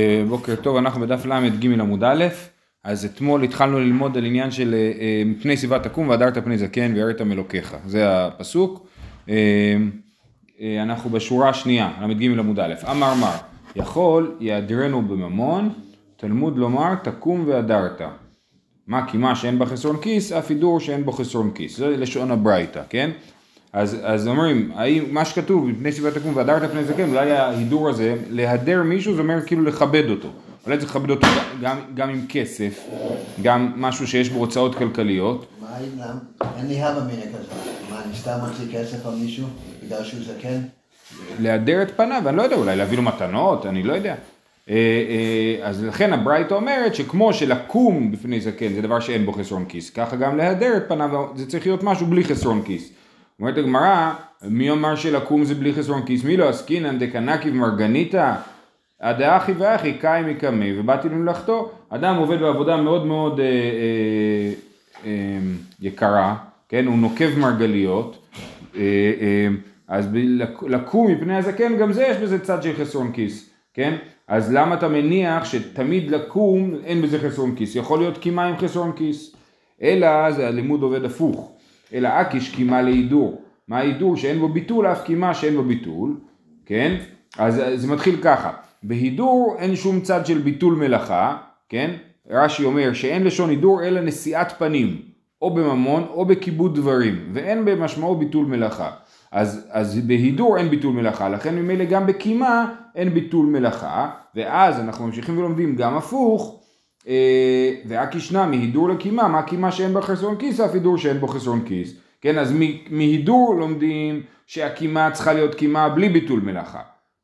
אה, בוקר טוב, אנחנו בדף ל"ג עמוד א', אז אתמול התחלנו ללמוד על עניין של אה, אה, מפני שיבה תקום והדרת פני זקן ויראת מאלוקיך, זה הפסוק. אנחנו בשורה השנייה, ל"ג עמוד א', אמר מר, יכול יעדרנו בממון, תלמוד לומר תקום והדרת. מה כי מה שאין בה חסרון כיס, אף הידור שאין בו חסרון כיס, זה לשון הברייתא, כן? אז, אז אומרים, האם מה שכתוב, מפני שיבה תקום והדרת פני זקן, אולי ההידור הזה, להדר מישהו זה אומר כאילו לכבד אותו. אולי צריך לכבד אותו גם, גם עם כסף, גם משהו שיש בו הוצאות כלכליות. מה אם אין לי הווה מיניה כזה, מה אני סתם מוציא כסף על מישהו בגלל שהוא זקן? להדר את פניו, אני לא יודע, אולי להביא לו מתנות, אני לא יודע. אה, אה, אז לכן הברייתא אומרת שכמו שלקום בפני זקן זה דבר שאין בו חסרון כיס, ככה גם להדר את פניו זה צריך להיות משהו בלי חסרון כיס. אומרת הגמרא, מי אמר שלקום זה בלי חסרון כיס? מי לא עסקינן דקנקי ומרגניתא? הדאחי ואחי קאי מקמי ובאתי למלאכתו. אדם עובד בעבודה מאוד מאוד אה, אה, אה, יקרה, כן? הוא נוקב מרגליות. אה, אה, אז לקום מפני הזקן, גם זה יש בזה צד של חסרון כיס, כן? אז למה אתה מניח שתמיד לקום אין בזה חסרון כיס? יכול להיות קימה עם חסרון כיס. אלא זה הלימוד עובד הפוך. אלא אקיש קימה להידור. מה ההידור? שאין בו ביטול, אף קימה שאין בו ביטול, כן? אז זה מתחיל ככה, בהידור אין שום צד של ביטול מלאכה, כן? רש"י אומר שאין לשון הידור אלא נשיאת פנים, או בממון או בכיבוד דברים, ואין במשמעו ביטול מלאכה. אז, אז בהידור אין ביטול מלאכה, לכן ממילא גם בקימה אין ביטול מלאכה, ואז אנחנו ממשיכים ולומדים גם הפוך, אה, ואקיש נמי הידור לקימה, מה קימה שאין בה חסרון כיס, אף הידור שאין בו חסרון כיס. כן, אז מהידור לומדים שהקימה צריכה להיות קימה בלי ביטול מלאכה.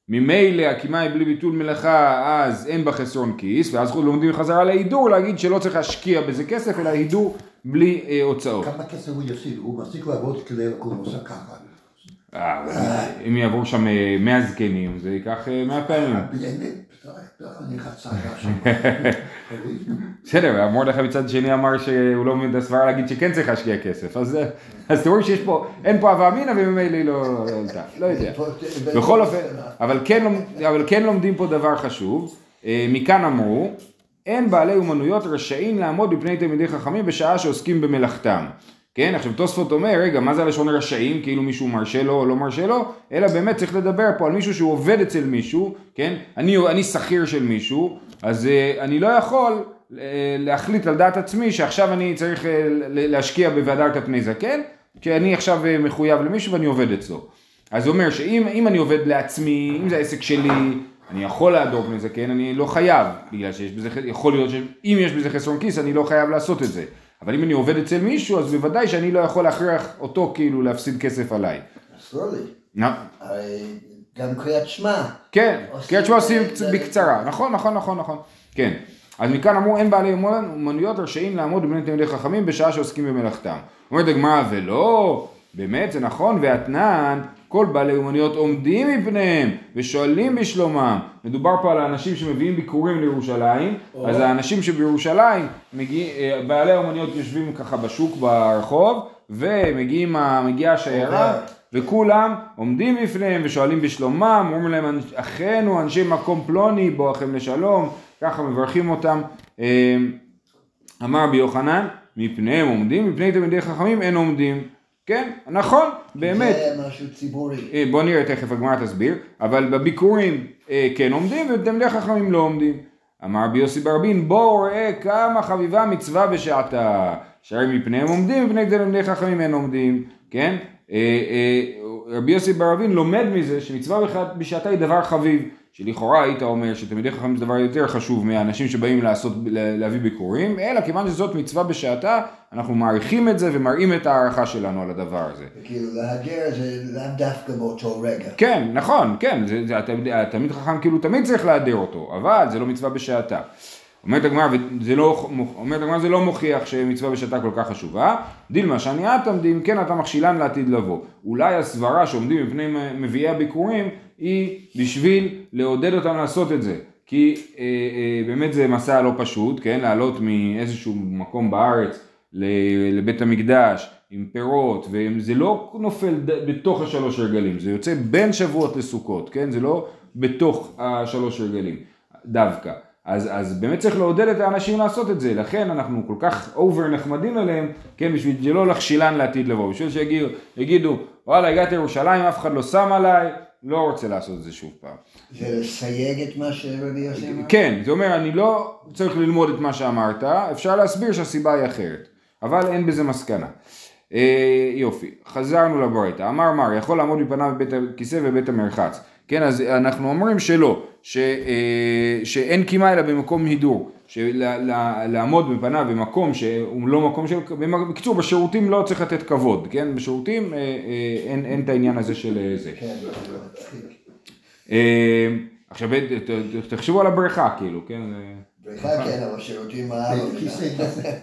ממילא הקימה היא בלי ביטול מלאכה, אז אין בה חסרון כיס, ואז לומדים חזרה להידור, להגיד שלא צריך להשקיע בזה כסף, אלא הידור בלי אה, הוצאות. כמה כסף הוא יפסיד? הוא מפסיק לעבוד כדי לקום עושה ככה. אה, אם יעבור שם 100 אה, זקנים, זה ייקח 100 אה, פעמים. בסדר, מרדכי מצד שני אמר שהוא לא מבין הסברה להגיד שכן צריך להשקיע כסף, אז אתם רואים שיש פה, אין פה הווה אמינא וממילא היא לא עלתה, לא יודע. בכל אופן, כן אבל כן לומדים פה דבר חשוב, מכאן אמרו, אין בעלי אומנויות רשאים לעמוד בפני תלמידי חכמים בשעה שעוסקים במלאכתם. כן, עכשיו תוספות אומר, רגע, מה זה הלשון רשאים, כאילו מישהו מרשה לו או לא מרשה לו, אלא באמת צריך לדבר פה על מישהו שהוא עובד אצל מישהו, כן, אני, אני שכיר של מישהו, אז uh, אני לא יכול uh, להחליט על דעת עצמי שעכשיו אני צריך uh, להשקיע בוועדת פני זקן, כי אני עכשיו מחויב למישהו ואני עובד אצלו. אז זה אומר שאם אני עובד לעצמי, אם זה העסק שלי, אני יכול להדור פני זקן, אני לא חייב, בגלל שיש בזה, יכול להיות שאם יש בזה חסרון כיס, אני לא חייב לעשות את זה. אבל אם אני עובד אצל מישהו, אז בוודאי שאני לא יכול להכריח אותו כאילו להפסיד כסף עליי. אסור לי. הרי גם קריאת שמע. כן, קריאת שמע עושים בקצרה. נכון, נכון, נכון, נכון. כן. אז מכאן אמרו אין בעלי אומנויות רשאים לעמוד בבני תלמידי חכמים בשעה שעוסקים במלאכתם. אומרת הגמרא ולא, באמת זה נכון, ואתנן כל בעלי אומנויות עומדים מפניהם ושואלים בשלומם. מדובר פה על האנשים שמביאים ביקורים לירושלים, או. אז האנשים שבירושלים, מגיע, אה, בעלי האומנויות יושבים ככה בשוק ברחוב, ומגיעה השיירה, וכולם עומדים בפניהם ושואלים בשלומם, אומרים להם אחינו אנשי מקום פלוני בואכם לשלום, ככה מברכים אותם. אה, אמר רבי יוחנן, מפניהם עומדים, מפני תלמידי חכמים אין עומדים. כן, נכון, באמת. זה משהו ציבורי. אה, בוא נראה תכף הגמרא תסביר, אבל בביקורים אה, כן עומדים ובתלמידי חכמים לא עומדים. אמר רבי יוסי ברבין, בואו ראה כמה חביבה מצווה בשעתה. שהרי מפניהם עומדים ומפני תלמידי חכמים אין עומדים, כן? אה, רבי יוסי ברבין לומד מזה שמצווה בשעתה היא דבר חביב. שלכאורה היית אומר שתלמידי חכמים זה דבר יותר חשוב מהאנשים שבאים לעשות, להביא ביקורים, אלא כיוון שזאת מצווה בשעתה, אנחנו מעריכים את זה ומראים את ההערכה שלנו על הדבר הזה. כאילו להגר זה לאו דווקא באותו רגע. כן, נכון, כן, זה, זה, התלמיד חכם כאילו תמיד צריך להדר אותו, אבל זה לא מצווה בשעתה. אומרת הגמרא, וזה לא, אומרת זה לא מוכיח שמצווה בשעתה כל כך חשובה, דילמה שאני את עמדים, כן אתה מכשילן לעתיד לבוא. אולי הסברה שעומדים מפני מביאי הביקורים היא בשביל לעודד אותם לעשות את זה. כי אה, אה, באמת זה מסע לא פשוט, כן? לעלות מאיזשהו מקום בארץ לבית המקדש עם פירות, וזה לא נופל בתוך השלוש רגלים, זה יוצא בין שבועות לסוכות, כן? זה לא בתוך השלוש רגלים. דווקא. אז, אז באמת צריך לעודד את האנשים לעשות את זה, לכן אנחנו כל כך אובר נחמדים אליהם, כן, בשביל שלא להכשילן לעתיד לבוא, בשביל שיגידו, וואלה הגעתי לירושלים, אף אחד לא שם עליי, לא רוצה לעשות את זה שוב פעם. זה לסייג את מה שרבי יוסי אמר? כן, זה אומר, אני לא צריך ללמוד את מה שאמרת, אפשר להסביר שהסיבה היא אחרת, אבל אין בזה מסקנה. אה, יופי, חזרנו לברייתא, אמר מר, יכול לעמוד מפניו בבית הכיסא ובית המרחץ. כן, אז אנחנו אומרים שלא, ש, אה, שאין קימה אלא במקום הידור, שלעמוד בפניו במקום שהוא לא מקום של, בקיצור בשירותים לא צריך לתת כבוד, כן, בשירותים אה, אה, אין, אין את העניין הזה של זה. כן. עכשיו תחשבו על הבריכה כאילו, כן, בריכה כן, אבל שירותים האבא.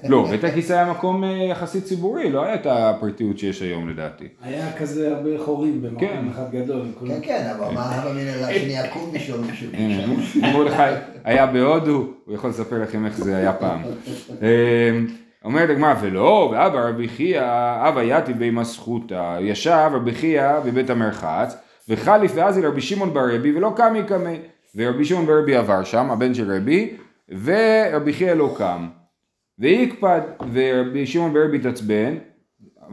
לא, בית הכיסא היה מקום יחסית ציבורי, לא היה את הפרטיות שיש היום לדעתי. היה כזה הרבה חורים כן. במקום אחד גדול. כן, כן, אבל מה הווה אמינא להשני יקום משום מישהו. לך, היה בהודו, הוא יכול לספר לכם איך זה היה פעם. אומרת הגמרא, ולא, ואבא רבי חייא, אבא יתי בימא זכותא, ישב רבי חייא בבית המרחץ, וחליף ואזי לרבי שמעון ברבי, ולא קמי קמי. ורבי שמעון ברבי עבר שם, הבן של רבי, ורבי חייא לא קם. ויקפד, ורבי שמעון ברבי התעצבן,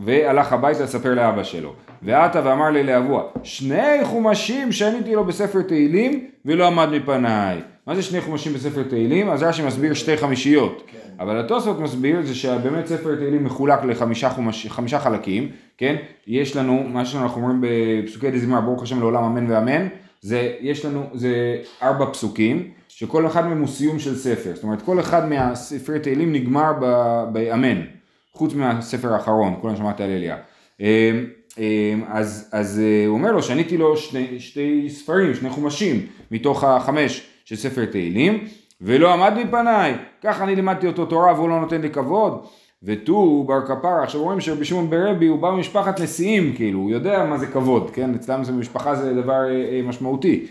והלך הביתה לספר לאבא שלו. ועתה ואמר לי לאבוה, שני חומשים שניתי לו בספר תהילים ולא עמד מפניי. מה זה שני חומשים בספר תהילים? אז רש"י מסביר שתי חמישיות. כן. אבל התוספות מסביר זה שבאמת ספר תהילים מחולק לחמישה חומש, חמישה חלקים, כן? יש לנו, מה שאנחנו אומרים בפסוקי דזמר, ברוך השם לעולם אמן ואמן, זה, יש לנו, זה ארבע פסוקים, שכל אחד מהם הוא סיום של ספר. זאת אומרת, כל אחד מהספרי תהילים נגמר באמן, חוץ מהספר האחרון, שמעת על אליה. אמ, אמ, אז, אז אה, הוא אומר לו, שניתי לו שני, שתי ספרים, שני חומשים, מתוך החמש של ספר תהילים, ולא עמד מפניי, ככה אני לימדתי אותו תורה והוא לא נותן לי כבוד. ותו בר כפרה, עכשיו רואים שרבי שמעון ברבי הוא בא ממשפחת נשיאים, כאילו, הוא יודע מה זה כבוד, כן? אצלם זה משפחה זה דבר אה, אה, משמעותי.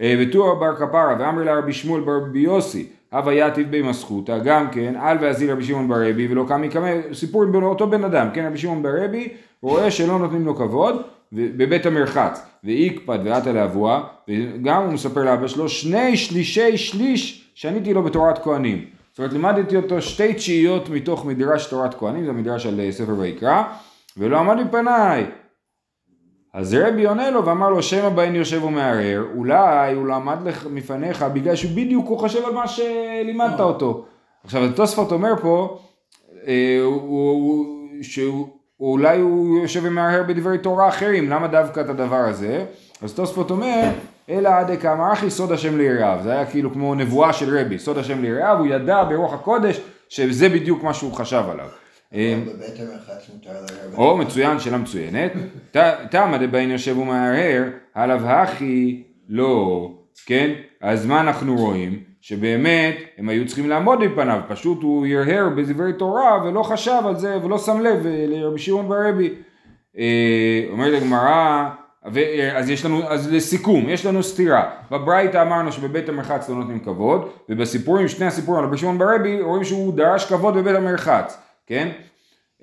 אה, ותו בר כפרה, ואמר לה רבי שמואל ברבי יוסי, הווה יתיב בי מסחותא, גם כן, אל ואזיל רבי שמעון ברבי ולא קמי קמי, סיפור עם אותו בן אדם, כן, רבי שמעון ברבי, רואה שלא נותנים לו כבוד, בבית המרחץ, ואיקפד ועטה לאבוה, וגם הוא מספר לאבא שלו, שני שלישי שליש שניתי לו בתורת כהנים. זאת אומרת, לימדתי אותו שתי תשיעיות מתוך מדרש תורת כהנים, זה מדרש על אה, ספר ויקרא, ולא עמד מפניי. אז רבי עונה לו ואמר לו, שמא בהן יושב ומערער, אולי הוא עמד לך מפניך בגלל שהוא בדיוק הוא חושב על מה שלימדת אותו. עכשיו, התוספות אומר פה, אה, שאולי הוא יושב ומהרהר בדברי תורה אחרים, למה דווקא את הדבר הזה? אז תוספות אומר, אלא עד כמה אחי סוד השם ליראיו, זה היה כאילו כמו נבואה של רבי, סוד השם ליראיו, הוא ידע ברוח הקודש שזה בדיוק מה שהוא חשב עליו. לערער. או מצוין, שאלה מצוינת. תמה דבעין יושב ומהרהר, עליו הכי לא, כן? אז מה אנחנו רואים? שבאמת הם היו צריכים לעמוד מפניו, פשוט הוא הרהר בדברי תורה ולא חשב על זה ולא שם לב לרבי שמעון ברבי. אה, אומרת הגמרא, אז יש לנו, אז לסיכום, יש לנו סתירה. בברייתא אמרנו שבבית המרחץ לא נותנים כבוד, ובסיפורים, שני הסיפורים על רבי שמעון ברבי, רואים שהוא דרש כבוד בבית המרחץ, כן?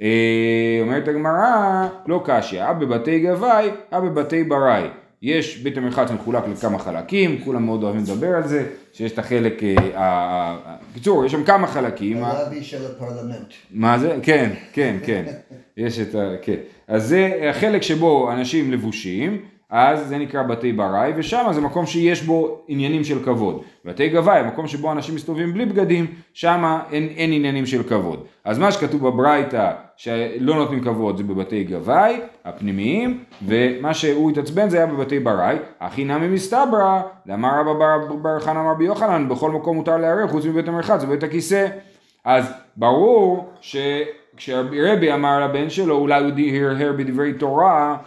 אה, אומרת הגמרא, לא קשיא, אה בבתי גבאי, אה בבתי בראי. יש, בית המרחץ מחולק לכמה חלקים, כולם מאוד אוהבים לדבר על זה, שיש את החלק, בקיצור, יש שם כמה חלקים. הרבי של הפרלמנט. מה זה? כן, כן, כן. יש את ה... כן. אז זה החלק שבו אנשים לבושים, אז זה נקרא בתי בראי, ושם זה מקום שיש בו עניינים של כבוד. בתי גבאי, מקום שבו אנשים מסתובבים בלי בגדים, שם אין, אין עניינים של כבוד. אז מה שכתוב בברייתא, שלא נותנים כבוד, זה בבתי גבאי, הפנימיים, ומה שהוא התעצבן זה היה בבתי בראי, הכי נמי מסתברא, לאמר רבא בר, בר חנא אמר ביוחנן, בכל מקום מותר לערער חוץ מבית המרחץ ובית הכיסא. אז ברור שכשרבי אמר לבן שלו, אולי הוא הרהר בדברי תורה,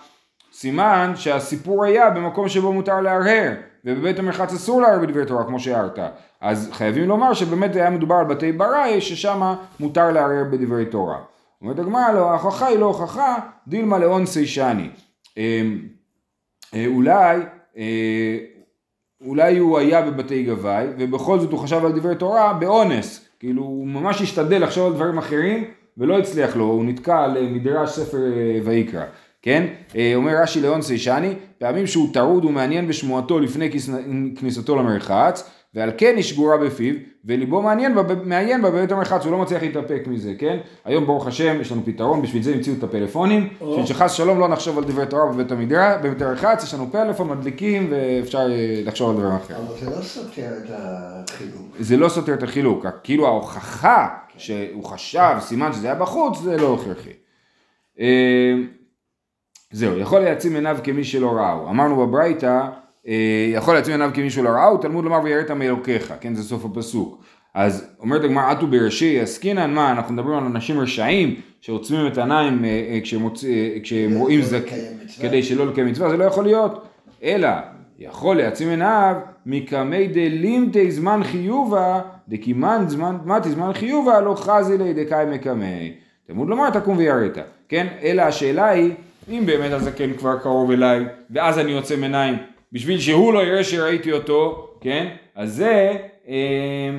סימן שהסיפור היה במקום שבו מותר להרהר, ובבית המרחץ אסור להרהר בדברי תורה כמו שהערת. אז חייבים לומר שבאמת היה מדובר על בתי בראי, ששם מותר להרהר בדברי תורה. אומרת הגמרא, לא, ההוכחה היא לא הוכחה, דילמה לאון סיישני. אמ, אה, אולי, אה, אולי הוא היה בבתי גבאי, ובכל זאת הוא חשב על דברי תורה באונס. כאילו, הוא ממש השתדל לחשוב על דברים אחרים, ולא הצליח לו, הוא נתקע על אה, מדרש ספר ויקרא. כן? אה, אומר רש"י לאון סיישני, פעמים שהוא טרוד ומעניין בשמועתו לפני כניסתו למרחץ, ועל כן היא שגורה בפיו, וליבו מעניין בה, מעיין בה בבית המרחץ, הוא לא מצליח להתאפק מזה, כן? היום ברוך השם יש לנו פתרון, בשביל זה המציאו את הפלאפונים. בשביל שחס שלום לא נחשוב על דברי תורה בבית המדרש, בבית המרחץ, יש לנו פלאפון, מדליקים, ואפשר אה, לחשוב על דברים אחרים. אבל זה לא סותר את החילוק. זה לא סותר את החילוק, כאילו ההוכחה שהוא חשב, סימן שזה היה בחוץ, זה לא הכרחי. זהו, יכול להעצים עיניו כמי שלא ראו. אמרנו בברייתא, אה, יכול להעצים עיניו כמי שלא ראו, תלמוד לומר ויראת מאלוקיך, כן, זה סוף הפסוק. אז אומרת הגמרא, עטו בראשי עסקינן, מה, אנחנו מדברים על אנשים רשעים שעוצמים את העיניים אה, אה, כשהם, כדי רואים לא זק... כדי שלא לקיים מצווה, זה לא יכול להיות. אלא, יכול להעצים עיניו מקמי דלימתי זמן חיובה, דקימן זמן, מתי זמן חיובה, לא חזי לי דקאי מקמי. תלמוד לומר תקום ויראת, כן? אלא השאלה היא, אם באמת הזקן כבר קרוב אליי, ואז אני עוצם עיניים, בשביל שהוא לא יראה שראיתי אותו, כן? אז זה, אה,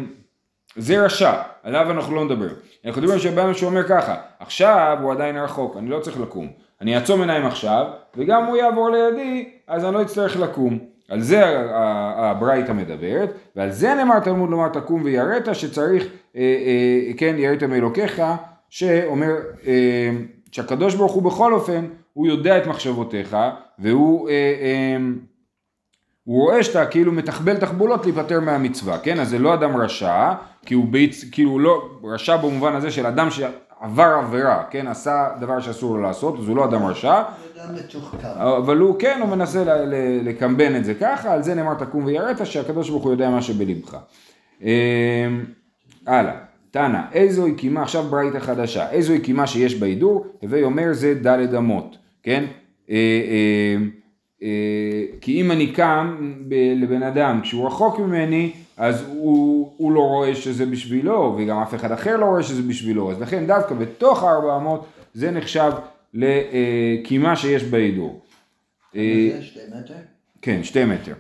זה רשע, עליו אנחנו לא נדבר. אנחנו מדברים שבן שאומר ככה, עכשיו הוא עדיין רחוק, אני לא צריך לקום. אני אעצום עיניים עכשיו, וגם הוא יעבור לידי, אז אני לא אצטרך לקום. על זה הברייתא מדברת, ועל זה נאמר תלמוד לומר תקום ויראת, שצריך, אה, אה, כן, יראת מאלוקיך, שאומר, אה, שהקדוש ברוך הוא בכל אופן, הוא יודע את מחשבותיך, והוא... אה, אה, הוא רואה שאתה כאילו מתחבל תחבולות להיפטר מהמצווה, כן? אז זה לא אדם רשע, כי הוא ביצ... כאילו לא רשע במובן הזה של אדם שעבר עבירה, כן? עשה דבר שאסור לו לעשות, אז הוא לא אדם רשע, אדם מתוחכם. אבל הוא כן, הוא מנסה ל- ל- לקמבן את זה ככה, על זה נאמר תקום ויראת, שהקדוש ברוך הוא יודע מה שבלבך. אמ, הלאה, תנא, איזוהי קימה, עכשיו ברייתא חדשה, איזוהי קימה שיש בהידור, הווי אומר זה דלת אמות, כן? אה, אה, אה, כי אם אני קם לבן אדם כשהוא רחוק ממני, אז הוא, הוא לא רואה שזה בשבילו, וגם אף אחד אחר לא רואה שזה בשבילו, אז לכן דווקא בתוך ה-400 זה נחשב לקימה שיש בהידור. זה שתי מטר? כן, שתי מטר.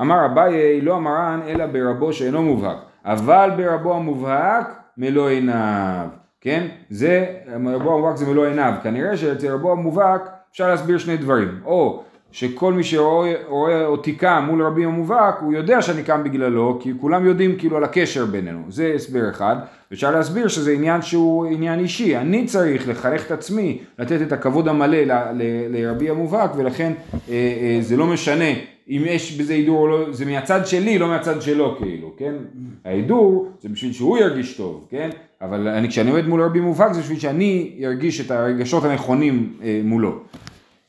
אמר אביי לא המרן אלא ברבו שאינו מובהק, אבל ברבו המובהק מלוא עיניו, כן? זה, רבו המובהק זה מלוא עיניו, כנראה שאצל רבו המובהק אפשר להסביר שני דברים, או שכל מי שרואה רואה אותי קם מול רבי המובהק, הוא יודע שאני קם בגללו, כי כולם יודעים כאילו על הקשר בינינו, זה הסבר אחד, אפשר להסביר שזה עניין שהוא עניין אישי, אני צריך לחנך את עצמי, לתת את הכבוד המלא ל- ל- לרבי המובהק, ולכן אה, אה, זה לא משנה אם יש בזה הידור או לא, זה מהצד שלי, לא מהצד שלו כאילו, כן? ההידור זה בשביל שהוא ירגיש טוב, כן? אבל אני, כשאני עומד מול רבי מובהק זה בשביל שאני ארגיש את הרגשות הנכונים אה, מולו.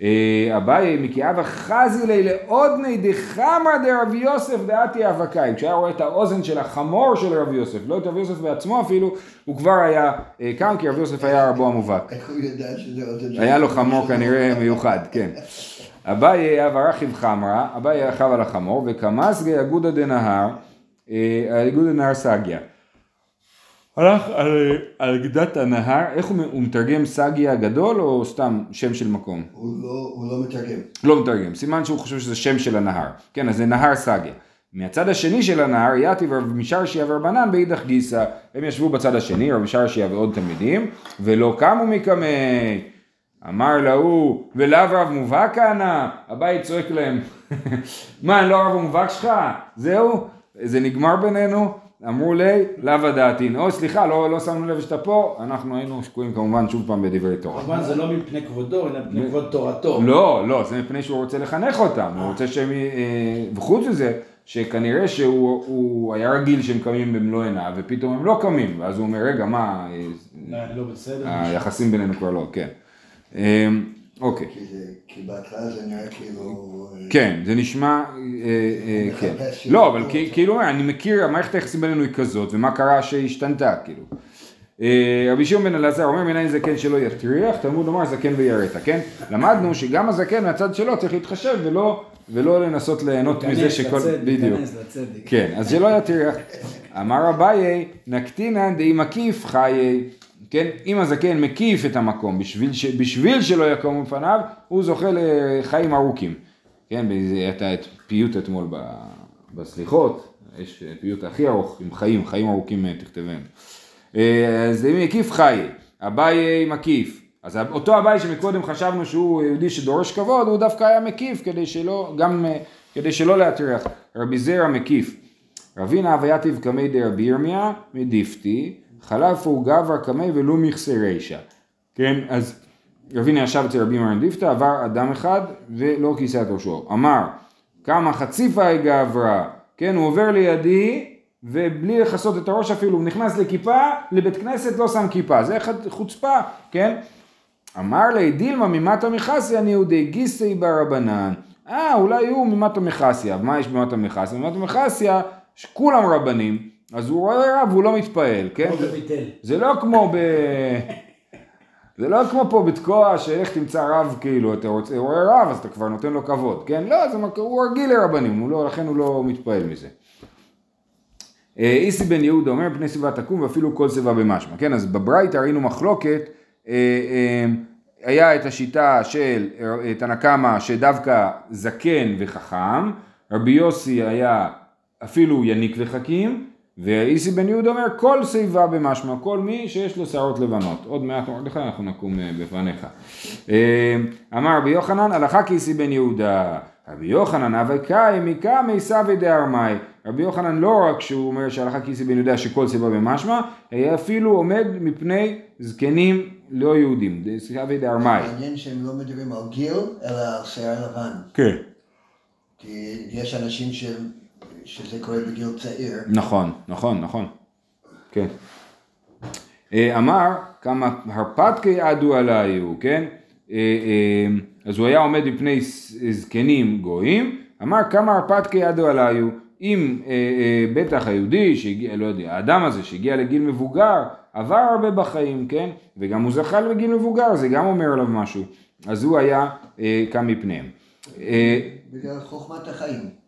אה, אביי מקיאבה חזי לי לעודני דחמא דרבי יוסף דעתי אבקאי. כשהיה רואה את האוזן של החמור של רבי יוסף, לא את רבי יוסף בעצמו אפילו, הוא כבר היה אה, קם כי רבי יוסף היה רבו המובהק. איך הוא יודע שזה עוד... היה לו חמור כנראה מיוחד, כן. אביי אב הרכיב חמרה, אביי רכב על החמור, וקמסגי אגודא דנהר, אה, אגודא דנהר סגיה. הלך על, על גדת הנהר, איך הוא, הוא מתרגם סגיה הגדול או סתם שם של מקום? הוא לא- הוא לא מתרגם. לא מתרגם, סימן שהוא חושב שזה שם של הנהר. כן, אז זה נהר סגיה. מהצד השני של הנהר, יתיב רב משרשיה ורבנן באידך גיסא. הם ישבו בצד השני, רב משרשיה ועוד תלמידים, ולא קמו מקמי. אמר להוא, ולאו רב מובהק ענה? הבית צועק להם, מה, אני לא הרב המובהק שלך? זהו? זה נגמר בינינו? אמרו לי, לאו הדעתין. או סליחה, לא, לא שמנו לב שאתה פה, אנחנו היינו שקועים כמובן שוב פעם בדברי תורה. כמובן זה לא מפני כבודו, אלא מפני כבוד תורתו. לא, לא, זה מפני שהוא רוצה לחנך אותם, הוא רוצה שהם, אה, וחוץ מזה, שכנראה שהוא הוא היה רגיל שהם קמים במלוא עיניו, ופתאום הם לא קמים, ואז הוא אומר, רגע, מה, אה, לא, לא בסדר. היחסים בינינו כבר לא, כן. אוקיי, כי זה- כי בהתחלה זה נראה כאילו... אה, כן, זה נשמע, אה, אה, כן. לא, אבל. כאילו, אני מכיר, המערכת היחסים בינינו היא כזאת, ומה קרה שהשתנתה, כאילו. רבי שמעון בן אלעזר אומר מנין זקן שלא יטריח, תלמוד לומר זקן ויראת, כן? למדנו שגם הזקן מהצד שלו צריך להתחשב ולא, ולא לנסות ליהנות מזה שכל... לצדק, בדיוק. כן, אז שלא יטריח. אמר אביי, נקטינן דאי מקיף חיי. כן, אם הזקן מקיף את המקום בשביל, ש... בשביל שלא יקום בפניו, הוא זוכה לחיים ארוכים. כן, הייתה את פיוט אתמול ב... בסליחות, יש פיוט הכי ארוך עם חיים, חיים ארוכים אה, תכתבן. אה, אז אם מקיף חיי, אביי מקיף. אז אותו אביי שמקודם חשבנו שהוא יהודי שדורש כבוד, הוא דווקא היה מקיף כדי שלא, גם אה, כדי שלא להטריח. רבי זרע מקיף. רבינה הווייתיב קמי דרבי ירמיה מדיפתי, חלף הוא גברא קמי ולו מכסה רישא. כן, אז רבינה ישב אצל רבי ירמיה מדיפתא, עבר אדם אחד ולא כיסה את ראשו. אמר, כמה חציפה גברא, כן, הוא עובר לידי ובלי לכסות את הראש אפילו, הוא נכנס לכיפה, לבית כנסת לא שם כיפה, זה חוצפה, כן? אמר לי, דילמה ממטה מחסיה ניהודי גיסי ברבנן. אה, אולי הוא ממטה מחסיה. מה יש במטה מחסיה? במטה מחסיה, שכולם רבנים, אז הוא רואה רב והוא לא מתפעל, כן? זה לא כמו ב... זה לא כמו פה בתקוע שאיך תמצא רב כאילו, אתה רוצה, הוא רואה רב אז אתה כבר נותן לו כבוד, כן? לא, זה, הוא רגיל לרבנים, הוא לא, לכן הוא לא מתפעל מזה. אה, איסי בן יהודה אומר פני שיבה תקום ואפילו כל שיבה במשמע, כן? אז בברייתא ראינו מחלוקת, אה, אה, היה את השיטה של תנא קמא שדווקא זקן וחכם, רבי יוסי היה אפילו יניק וחכים, ואיסי בן יהודה אומר כל שיבה במשמע, כל מי שיש לו שערות לבנות. עוד מעט מרדכי אנחנו נקום בפניך. אמר רבי יוחנן הלכה כאיסי בן יהודה, רבי יוחנן אבי קאי מקמי סבי דארמאי רבי יוחנן לא רק שהוא אומר שהלכה כיסי בן יהודה שכל סיבה במשמע, היה אפילו עומד מפני זקנים לא יהודים, סבי דארמאי. מעניין שהם לא מדברים על גיל, אלא על שיער לבן. כן. כי יש אנשים ש... שזה קורה בגיל צעיר. נכון, נכון, נכון. כן. אה, אמר כמה הרפתקי עדו עליו, כן? אה, אה, אז הוא היה עומד מפני זקנים גויים, אמר כמה הרפתקי עדו עליו, אם אה, אה, בטח היהודי שהגיע, לא יודע, האדם הזה שהגיע לגיל מבוגר, עבר הרבה בחיים, כן? וגם הוא זכה לגיל מבוגר, זה גם אומר עליו משהו. אז הוא היה קם מפניהם. בגלל חוכמת החיים.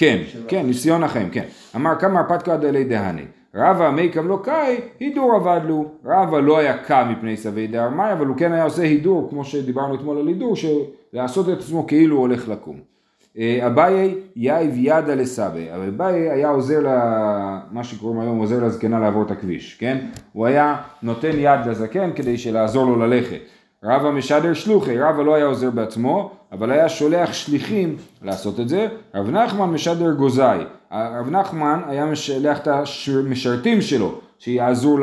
כן, כן, ניסיון החיים, כן. אמר כמה הרפתקא דלי דהני. רבא מי קם לא קאי, הידור עבד לו. רבא לא היה קם מפני סבי דהרמאי, אבל הוא כן היה עושה הידור, כמו שדיברנו אתמול על הידור, לעשות את עצמו כאילו הוא הולך לקום. אה, אביי יאיב ידה לסבי, אביי היה עוזר, מה שקוראים היום עוזר לזקנה לעבור את הכביש, כן? הוא היה נותן יד לזקן כדי שלעזור לו ללכת. רבא משדר שלוחי, רבא לא היה עוזר בעצמו, אבל היה שולח שליחים לעשות את זה. רב נחמן משדר גוזאי, רב נחמן היה משלח את המשרתים שלו, שיעזרו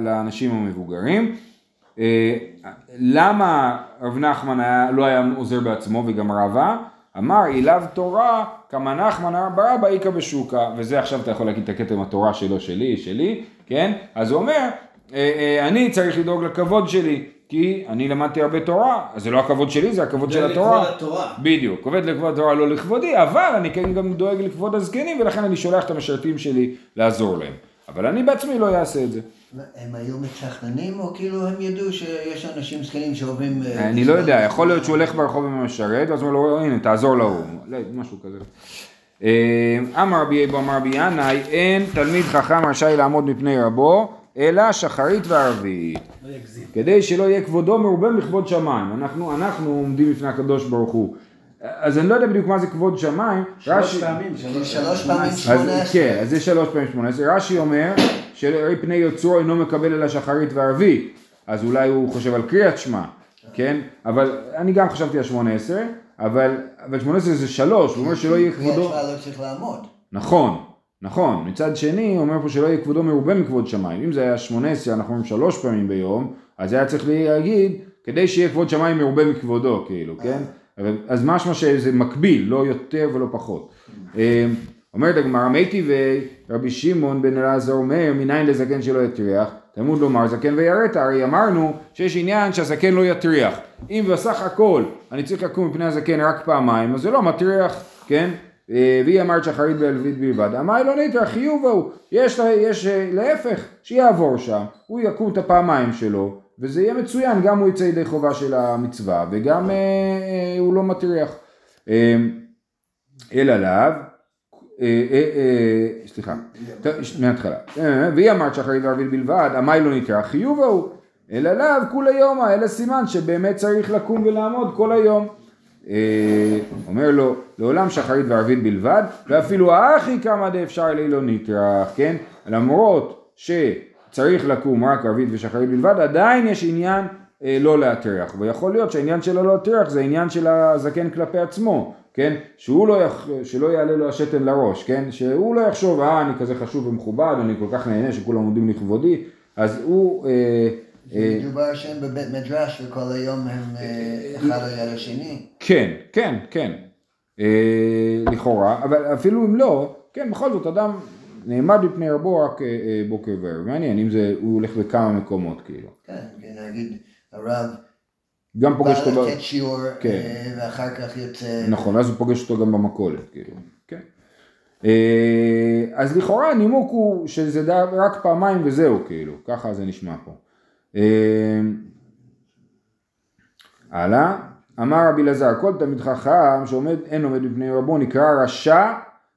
לאנשים המבוגרים. אה, למה רב נחמן היה, לא היה עוזר בעצמו וגם רבא? אמר אילב תורה כמה נחמן ברבא איכא בשוקה וזה עכשיו אתה יכול להגיד את הכתם התורה שלו שלי שלי כן אז הוא אומר אה, אה, אני צריך לדאוג לכבוד שלי כי אני למדתי הרבה תורה אז זה לא הכבוד שלי זה הכבוד של התורה. התורה. בדיוק כבוד לכבוד התורה לא לכבודי אבל אני כן גם דואג לכבוד הזקנים ולכן אני שולח את המשרתים שלי לעזור להם אבל אני בעצמי לא אעשה את זה. הם היו מתכננים או כאילו הם ידעו שיש אנשים זקנים שעוברים... אה, אני לא יודע, יכול להיות שהוא הולך ברחוב עם המשרת, ואז הוא אומר לו, הנה, תעזור להוא, לא, משהו כזה. אה, אמר רבי אבו אמר רבי ינאי, אין תלמיד חכם רשאי לעמוד מפני רבו, אלא שחרית וערבית. כדי שלא יהיה כבודו מרובה מכבוד שמיים. אנחנו, אנחנו עומדים לפני הקדוש ברוך הוא. אז אני לא יודע בדיוק מה זה כבוד שמיים. שלוש פעמים, שלוש פעמים שמונה עשרה. כן, אז זה שלוש פעמים שמונה עשרה. רש"י אומר שהרי פני יוצרו אינו מקבל אלא שחרית וערבית. אז אולי הוא חושב על קריאת שמע, כן? אבל אני גם חשבתי על שמונה עשרה, אבל, אבל שמונה עשרה זה שלוש, הוא אומר שלא יהיה כבודו... קריאת שמע לא צריך לעמוד. נכון, נכון. מצד שני, הוא אומר פה שלא יהיה כבודו מרובה מכבוד שמיים. אם זה היה שמונה עשרה, אנחנו אומרים שלוש פעמים ביום, אז היה צריך להגיד, כדי שיהיה כבוד שמיים מרובה מכבודו, כאילו, כן? אז משמע שזה מקביל, לא יותר ולא פחות. אה, אומרת הגמרא, מתי ורבי שמעון בן אלעזר אומר, מניין לזקן שלא יטריח? תלמוד לומר זקן ויראת, הרי אמרנו שיש עניין שהזקן לא יטריח. אם בסך הכל אני צריך לקום מפני הזקן רק פעמיים, אז זה לא מטריח, כן? אה, והיא אמרת שחרית ואלווית בלבד. אמר לא נטרח חיוב ההוא, יש, יש אה, להפך, שיעבור שם, הוא יקום את הפעמיים שלו, וזה יהיה מצוין, גם הוא יצא ידי חובה של המצווה, וגם אה, אה, הוא לא מטריח. אה, אלא לאו, אה, סליחה, מההתחלה, והיא אמרת שחרית וערבית בלבד, עמי לא נטרח חיוב ההוא, אלא לאו כולי יומא, אלא סימן שבאמת צריך לקום ולעמוד כל היום. אה, אומר לו, לעולם שחרית וערבית בלבד, ואפילו האחי כמה דאפשר לי לא נטרח, כן? למרות ש... צריך לקום רק ערבית ושחרית בלבד, עדיין יש עניין אה, לא להטריח, ויכול להיות שהעניין שלו לא להטריח זה עניין של הזקן כלפי עצמו, כן? שהוא לא יח... שלא יעלה לו השתן לראש, כן? שהוא לא יחשוב, אה, אני כזה חשוב ומכובד, אני כל כך נהנה שכולם עומדים לכבודי, אז הוא... אה, מדובר שהם בבית מדרש וכל היום הם אה, אחד ליד השני. כן, כן, כן, אה, לכאורה, אבל אפילו אם לא, כן, בכל זאת אדם נעמד בפני רבו רק אה, אה, בוקר וערב, מעניין אם זה, הוא הולך בכמה מקומות כאילו, כן, כן, נגיד הרב גם בא פוגש אותו, ב- לתת שיעור כן. אה, ואחר כך יוצא. נכון, אז הוא פוגש אותו גם במכולת, כאילו, כן. אה, אז לכאורה הנימוק הוא שזה רק פעמיים וזהו, כאילו, ככה זה נשמע פה. אה, הלאה, אמר רבי אלעזר, כל תלמיד חכם שעומד, אין עומד בפני רבו נקרא רשע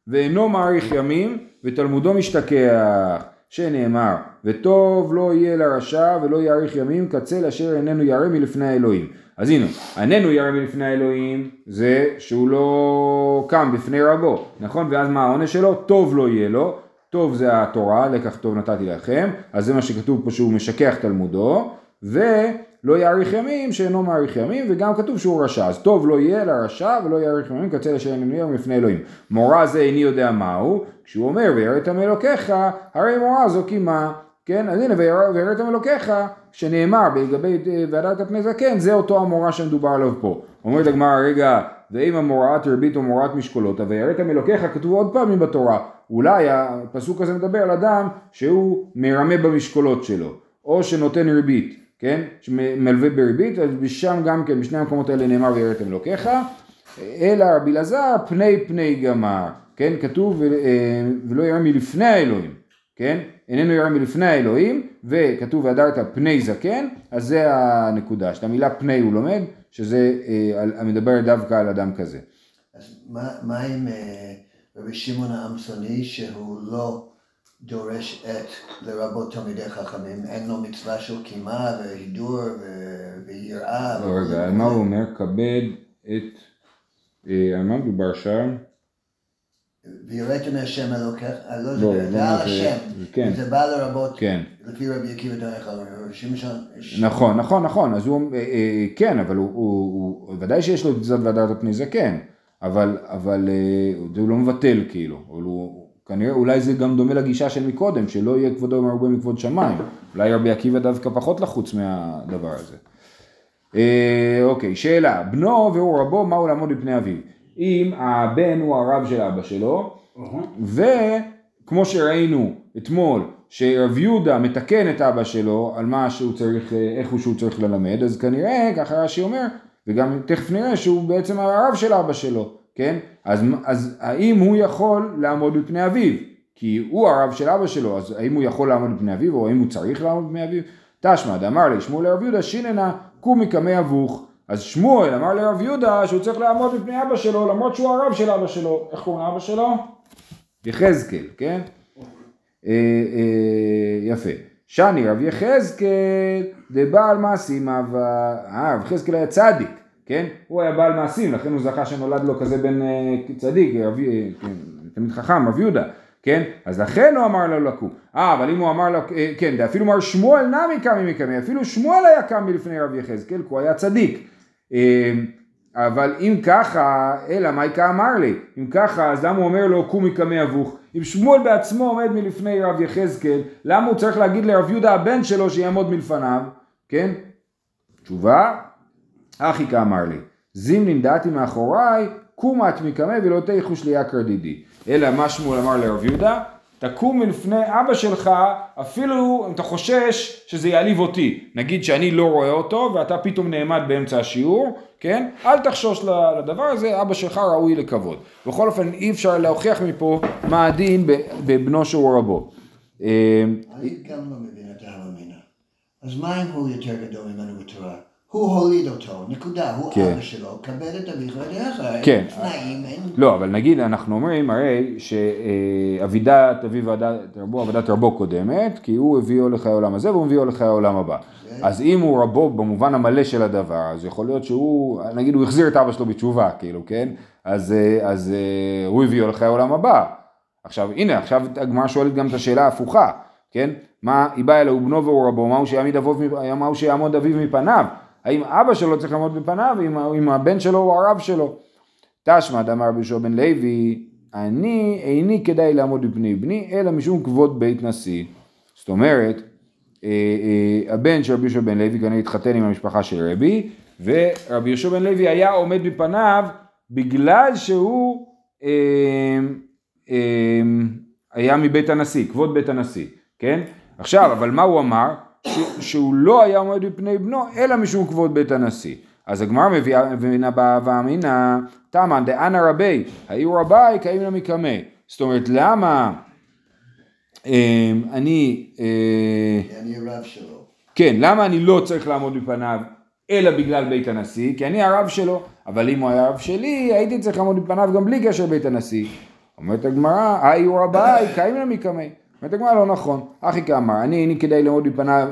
ואינו מאריך ימים ותלמודו משתכח, שנאמר, וטוב לא יהיה לרשע ולא יאריך ימים כצל אשר איננו ירא מלפני האלוהים. אז הנה, איננו ירא מלפני האלוהים זה שהוא לא קם בפני רבו, נכון? ואז מה העונש שלו? טוב לא יהיה לו, טוב זה התורה, לקח טוב נתתי לכם, אז זה מה שכתוב פה שהוא משכח תלמודו, ולא יאריך ימים שאינו מאריך ימים, וגם כתוב שהוא רשע, אז טוב לא יהיה לרשע ולא יאריך ימים כצל אשר איננו ירא מלפני אלוהים. מורה זה איני יודע מהו, כשהוא אומר ויראת מאלוקיך, הרי מורה זו קימה, כן? אז הנה ויראת מאלוקיך, שנאמר לגבי אה, והדרת פני זקן, זה אותו המורה שמדובר עליו פה. אומרת הגמרא, רגע, ואם המוראת רבית או מוראת משקולות, ויראת מאלוקיך כתוב עוד פעמים בתורה. אולי הפסוק הזה מדבר על אדם שהוא מרמה במשקולות שלו, או שנותן ריבית, כן? שמלווה בריבית, אז שם גם כן, בשני המקומות האלה נאמר ויראת מאלוקיך, אלא רבי אלעזר פני פני גמר, כן? כתוב אה, ולא ירא מלפני האלוהים, כן? איננו ירא מלפני האלוהים, וכתוב והדרת פני זקן, אז זה הנקודה, שאת המילה פני הוא לומד, שזה אה, המדבר דווקא על אדם כזה. אז מה, מה עם אה, רבי שמעון העמסוני שהוא לא דורש את לרבות תלמידי חכמים, אין לו מצווה של קימה והידור ויראה. לא, רגע, מה הוא אומר? כבד את... אה, על מה מדובר שם? ויראתם מהשם אלוקיך, אה, לא לא, זה, לא, זה על זה- השם, כן. זה בא לרבות, כן. לפי רבי עקיבא דרך שמשון, נכון, נכון, נכון, אז הוא, אה, אה, כן, אבל הוא, הוא, הוא, ודאי שיש לו את מצוות והדרת פני זקן, אבל, אבל אה, הוא לא מבטל כאילו, אבל הוא, כנראה, אולי זה גם דומה לגישה של מקודם, שלא יהיה כבודו מרובה מכבוד שמיים, אולי רבי עקיבא דווקא פחות לחוץ מהדבר הזה. אוקיי, שאלה, בנו והוא רבו, מהו לעמוד בפני אביו? אם הבן הוא הרב של אבא שלו, וכמו שראינו אתמול, שרב יהודה מתקן את אבא שלו על מה שהוא צריך, איך הוא שהוא צריך ללמד, אז כנראה, ככה רש"י אומר, וגם תכף נראה שהוא בעצם הרב של אבא שלו, כן? אז, אז האם הוא יכול לעמוד בפני אביו? כי הוא הרב של אבא שלו, אז האם הוא יכול לעמוד בפני אביו, או האם הוא צריך לעמוד בפני אביו? תשמע, דאמר לי שמואל לרב יהודה, שיננה קומי קמי אבוך. אז שמואל אמר לרב יהודה שהוא צריך לעמוד בפני אבא שלו, למרות שהוא הרב של אבא שלו. איך קוראים לאבא שלו? יחזקאל, כן? אה, אה, יפה. שני רב יחזקאל דבעל מעשים אהבה, אה, רב יחזקאל היה צדיק, כן? הוא היה בעל מעשים, לכן הוא זכה שנולד לו כזה בן אה, צדיק, רב, אה, כן, תלמיד חכם, רב יהודה, כן? אז לכן הוא אמר לו לקום. אה, אבל אם הוא אמר לו, אה, כן, ואפילו אמר שמואל נמי קמי מקמי, אפילו שמואל היה קם מלפני רב יחזקאל, כי הוא היה צדיק. אה, אבל אם ככה, אלא מייקה אמר לי, אם ככה, אז למה הוא אומר לו קומי קמי אבוך? אם שמואל בעצמו עומד מלפני רב יחזקאל, למה הוא צריך להגיד לרב יהודה הבן שלו שיעמוד מלפניו? כן? תשובה, אחי כאמר לי, זימנין דעתי מאחוריי, קומה את מקמא ולא תיכו שלי יקרא דידי. אלא מה שמואל אמר לרב יהודה, תקום מלפני אבא שלך, אפילו אם אתה חושש שזה יעליב אותי. נגיד שאני לא רואה אותו ואתה פתאום נעמד באמצע השיעור, כן? אל תחשוש לדבר הזה, אבא שלך ראוי לכבוד. בכל אופן אי אפשר להוכיח מפה מה הדין בבנו שהוא רבו. אה, אני גם לא מבין את אמינא. אז מה אם הוא יותר גדול ממנו בתורה? הוא הוליד אותו, נקודה, הוא כן. אבא שלו, כבד את אביך ודעך, כן. אין תנאים, אין... לא, אבל נגיד, אנחנו אומרים הרי שאבידת אביו ועדת רבו, עבודת רבו קודמת, כי הוא הביאו לחיי העולם הזה והוא הביאו לחיי העולם הבא. אז אם הוא רבו במובן המלא של הדבר, אז יכול להיות שהוא, נגיד הוא החזיר את אבא שלו בתשובה, כאילו, כן? אז, אה, אז אה, הוא הביאו לחיי העולם הבא. עכשיו, הנה, עכשיו הגמרא שואלת גם את השאלה ההפוכה, כן? מה, היא באה אלוהו בנו והוא רבו, מפ- מהו שיעמוד אביו מפניו? האם אבא שלו צריך לעמוד מפניו, אם, אם הבן שלו הוא הרב שלו? תשמע דאמר רבי יהושע בן לוי, אני איני כדאי לעמוד בפני בני, אלא משום כבוד בית נשיא. זאת אומרת, אה, אה, הבן של רבי יהושע בן לוי כנראה התחתן עם המשפחה של רבי, ורבי יהושע בן לוי היה עומד בפניו בגלל שהוא אה, אה, היה מבית הנשיא, כבוד בית הנשיא, כן? עכשיו, אבל מה הוא אמר? שהוא לא היה עומד בפני בנו, אלא משום כבוד בית הנשיא. אז הגמרא מביאה מבינה בהווה אמינא, תמן דאנא רבי, היו רביי קאים למקמא. זאת אומרת, למה אה, אני, אה, אני הרב שלו. כן, למה אני לא צריך לעמוד בפניו אלא בגלל בית הנשיא? כי אני הרב שלו, אבל אם הוא היה הרב שלי, הייתי צריך לעמוד בפניו גם בלי קשר בית הנשיא. אומרת הגמרא, היו רביי קאים למקמא. אומרת הגמרא לא נכון, אחי כאמר, אני איני כדאי לעמוד בפניו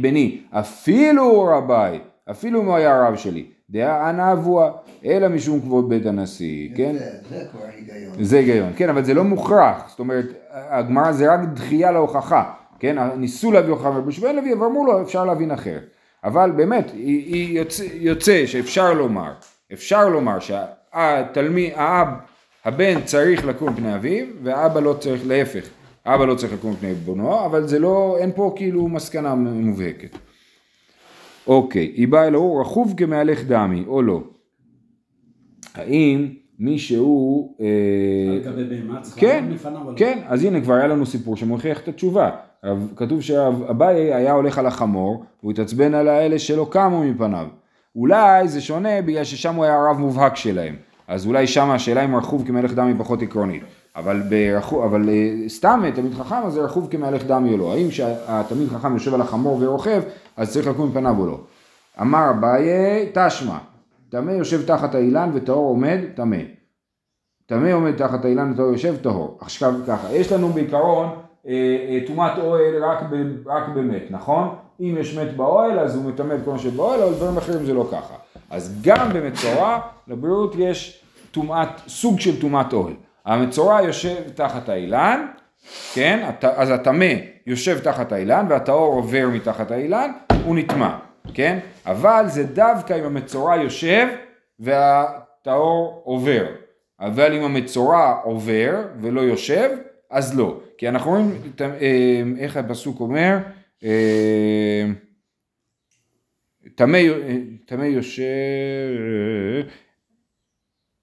בני, אפילו רביי, אפילו אם הוא היה הרב שלי, דעה אנא אבוה, אלא משום כבוד בית הנשיא, כן? זה, כבר היגיון. זה היגיון, כן, אבל זה לא מוכרח, זאת אומרת, הגמרא זה רק דחייה להוכחה, כן, ניסו להביא הוכחה מרבי שמואל לוי, ואמרו לו, אפשר להבין אחרת. אבל באמת, יוצא, יוצא שאפשר לומר, אפשר לומר שהתלמיד, האב, הבן צריך לקום פני אביו, והאבא לא צריך, להפך, אבא לא צריך לקום פני בנו, אבל זה לא, אין פה כאילו מסקנה מובהקת. אוקיי, היא באה אל ההוא רכוב כמהלך דמי, או לא. האם מישהו... אה, על גבי בהמה צריך כן, לפניו, אבל- כן, אז הנה כבר היה לנו סיפור שמוכיח את התשובה. כתוב שאביי היה הולך על החמור, והוא התעצבן על האלה שלא קמו מפניו. אולי זה שונה בגלל ששם הוא היה הרב מובהק שלהם. אז אולי שם השאלה אם רכוב כמלך דם היא פחות עקרונית. אבל, ברכוב, אבל אה, סתם תלמיד חכם אז זה רכוב כמלך דם או לא. האם שהתלמיד חכם יושב על החמור ורוכב, אז צריך לקום מפניו או לא. אמר אביי, תשמע, טמא יושב תחת האילן וטהור עומד, טמא. טמא עומד תחת האילן וטהור יושב טהור. עכשיו ככה, יש לנו בעיקרון אה, אה, טומאת אוהל רק, ב, רק במת, נכון? אם יש מת באוהל אז הוא מטמא את כל מה שבאוהל, אבל דברים אחרים זה לא ככה. אז גם במצורע, לבריאות יש טומאת, סוג של טומאת אוהל. המצורע יושב תחת האילן, כן? אז הטמא יושב תחת האילן והטהור עובר מתחת האילן, הוא נטמע, כן? אבל זה דווקא אם המצורע יושב והטהור עובר. אבל אם המצורע עובר ולא יושב, אז לא. כי אנחנו רואים, אה, איך הפסוק אומר, טמא טמא יושב,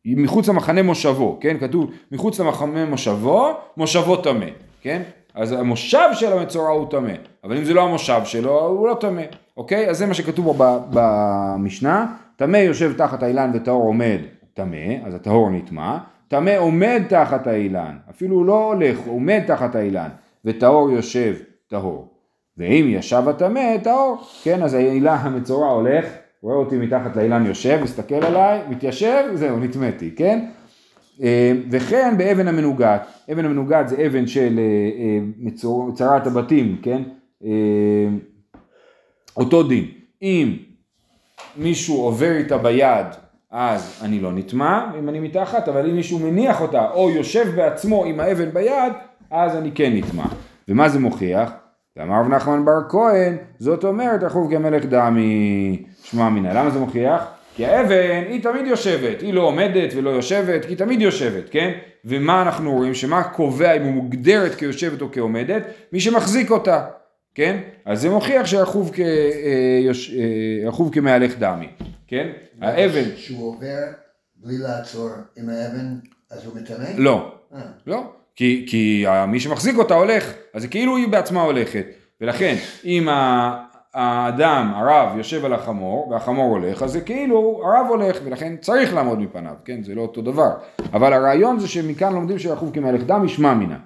מחוץ למחנה מושבו, כן? כתוב מחוץ למחנה מושבו, מושבו טמא, כן? אז המושב של המצורע הוא טמא, אבל אם זה לא המושב שלו, הוא לא טמא, אוקיי? אז זה מה שכתוב פה במשנה, טמא יושב תחת האילן וטהור עומד, טמא, אז הטהור נטמע, טמא עומד תחת האילן, אפילו הוא לא הולך, הוא עומד תחת האילן, וטהור יושב טהור. ואם ישב הטמא, טהור, כן, אז האילן המצורע הולך, רואה אותי מתחת לאילן יושב, מסתכל עליי, מתיישב, זהו, נטמאתי, כן? אה, וכן באבן המנוגת, אבן המנוגת זה אבן של אה, אה, מצור- מצרת הבתים, כן? אותו דין, אם מישהו עובר איתה ביד, אז אני לא נטמע, אם אני מתחת, אבל אם מישהו מניח אותה, או יושב בעצמו עם האבן ביד, אז אני כן נטמע. ומה זה מוכיח? ואמר רב נחמן בר כהן, זאת אומרת, רכוב כמלך דמי, שמע אמינא. למה זה מוכיח? כי האבן היא תמיד יושבת, היא לא עומדת ולא יושבת, היא תמיד יושבת, כן? ומה אנחנו רואים? שמה קובע אם היא מוגדרת כיושבת או כעומדת? מי שמחזיק אותה, כן? אז זה מוכיח שהרכוב כ- אה, יוש- אה, כמהלך דמי, כן? האבן, שהוא עובר בלי לעצור עם האבן, אז הוא מטמא? לא, אה, לא, כי, כי מי שמחזיק אותה הולך, אז זה כאילו היא בעצמה הולכת, ולכן אם ה- האדם, הרב, יושב על החמור, והחמור הולך, אז זה כאילו הרב הולך, ולכן צריך לעמוד מפניו, כן, זה לא אותו דבר, אבל הרעיון זה שמכאן לומדים שרכוב כמלך דם ישמע מינה.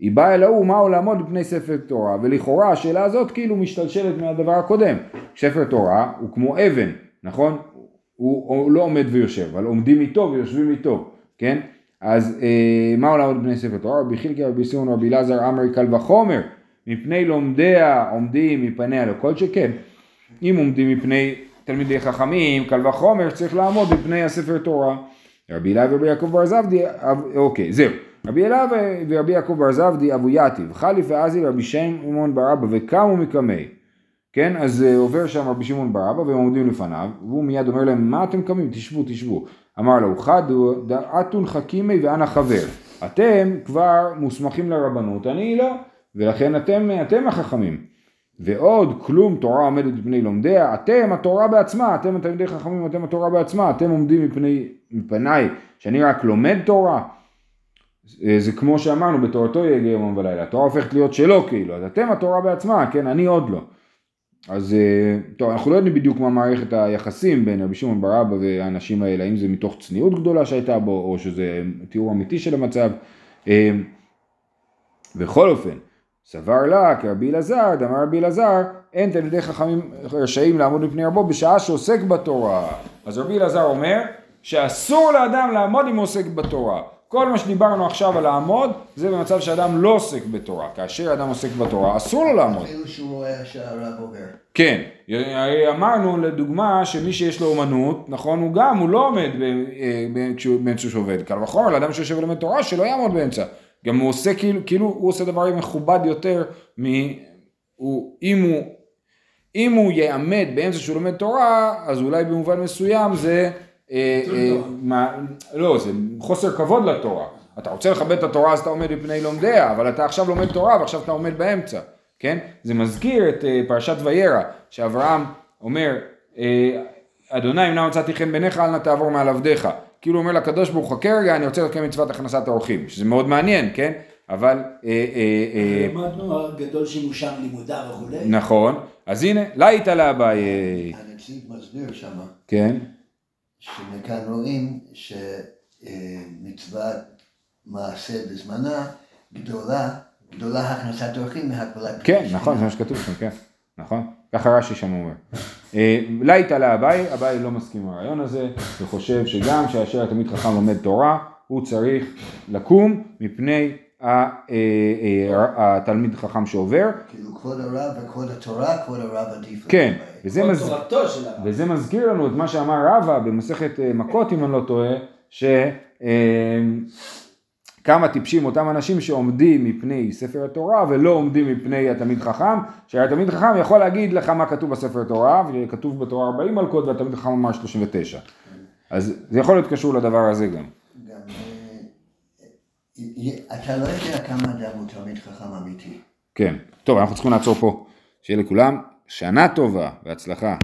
היא באה אל ההוא מהו לעמוד בפני ספר תורה, ולכאורה השאלה הזאת כאילו משתלשלת מהדבר הקודם. ספר תורה הוא כמו אבן, נכון? הוא, הוא לא עומד ויושב, אבל עומדים איתו ויושבים איתו, כן? אז אה, מהו לעמוד בפני ספר תורה? רבי חילקי, רבי סימון, רבי אלעזר, עמרי קל וחומר, מפני לומדיה עומדים מפניה לכל שכן. אם עומדים מפני תלמידי חכמים, קל וחומר, צריך לעמוד בפני הספר תורה. רבי אליי ורבי יעקב בר זבדי, אוקיי, זהו. רבי אליי ורבי יעקב בר זבדי אבו יתיב, חליף ואזי רבי שמעון בר אבא וקמו מקמי. כן, אז אה, עובר שם רבי שמעון בר אבא והם עומדים לפניו, והוא מיד אומר להם, מה אתם קמים? תשבו, תשבו. אמר לו, חדו דעתון חכימי ואנא חבר. אתם כבר מוסמכים לרבנות, אני לא, ולכן אתם, אתם החכמים. ועוד כלום תורה עומדת בפני לומדיה, אתם התורה בעצמה, אתם התלמידי חכמים, אתם התורה בעצמה, אתם עומדים מפני, מפניי שאני רק לומד תורה. אה, זה כמו שאמרנו, בתורתו יגיע יומם ולילה, התורה הופכת להיות שלו כאילו, אז אתם התורה בעצמה, כן, אני עוד לא. אז אה, טוב, אנחנו לא יודעים בדיוק מה מערכת היחסים בין רבי שמעון בר אבא והאנשים האלה, האם זה מתוך צניעות גדולה שהייתה בו, או שזה תיאור אמיתי של המצב. אה, בכל אופן, סבר לה כרבי אלעזר, דאמר רבי אלעזר, אין תלמידי חכמים רשאים לעמוד בפני רבו בשעה שעוסק בתורה. אז רבי אלעזר אומר שאסור לאדם לעמוד אם הוא עוסק בתורה. כל מה שדיברנו עכשיו על לעמוד, זה במצב שאדם לא עוסק בתורה. כאשר אדם עוסק בתורה, אסור לו לעמוד. אפילו שהוא רואה שהרב עובר. כן, אמרנו לדוגמה שמי שיש לו אומנות, נכון, הוא גם, הוא לא עומד אה, באמצע שהוא עובד. קל וחומר, לאדם שיושב ולומד תורה, שלא יעמוד באמצע. גם הוא עושה כאילו, כאילו הוא עושה דבר מכובד יותר מ... הוא, אם הוא, אם הוא יעמד באמצע שהוא לומד תורה, אז אולי במובן מסוים זה... אה, אה, מה, לא, זה חוסר כבוד לתורה. אתה רוצה לכבד את התורה אז אתה עומד בפני לומדיה, אבל אתה עכשיו לומד תורה ועכשיו אתה עומד באמצע, כן? זה מזכיר את אה, פרשת וירא, שאברהם אומר, אה, אדוני אם נא מצאתי חן בעיניך אל נא תעבור מעל עבדיך. כאילו אומר לקדוש ברוך הוא חכה רגע אני רוצה לקיים מצוות הכנסת האורחים, שזה מאוד מעניין, כן? אבל אה, אה, אה, למדנו הגדול שימושם לימודיו וכולי. נכון, אז הנה, לאיתא לאביי, הנציג מסביר שמה, כן? שמכאן רואים שמצוות מעשה בזמנה גדולה, גדולה הכנסת אורחים מהקבלת כן, נכון, זה מה שכתוב שם, כן, נכון, ככה רש"י שם אומר. לאיתא לאביי, אביי לא מסכים עם הרעיון הזה, וחושב שגם כאשר התלמיד חכם לומד תורה, הוא צריך לקום מפני אה, אה, התלמיד חכם שעובר, כאילו כבוד הרב וכבוד התורה, כבוד הרב עדיף. כן. וזה, מז... וזה מזכיר לנו את מה שאמר רבא במסכת אה, מכות אם אני לא טועה, שכמה טיפשים אותם אנשים שעומדים מפני ספר התורה ולא עומדים מפני התלמיד חכם, שהתלמיד חכם יכול להגיד לך מה כתוב בספר התורה, וכתוב בתורה 40 מלכות והתלמיד חכם אמר 39. אז זה יכול להיות קשור לדבר הזה גם. גם, אה, י- אתה לא יודע כמה אדם הוא תלמיד חכם אמיתי. כן. טוב, אנחנו צריכים לעצור פה. שיהיה לכולם שנה טובה, בהצלחה.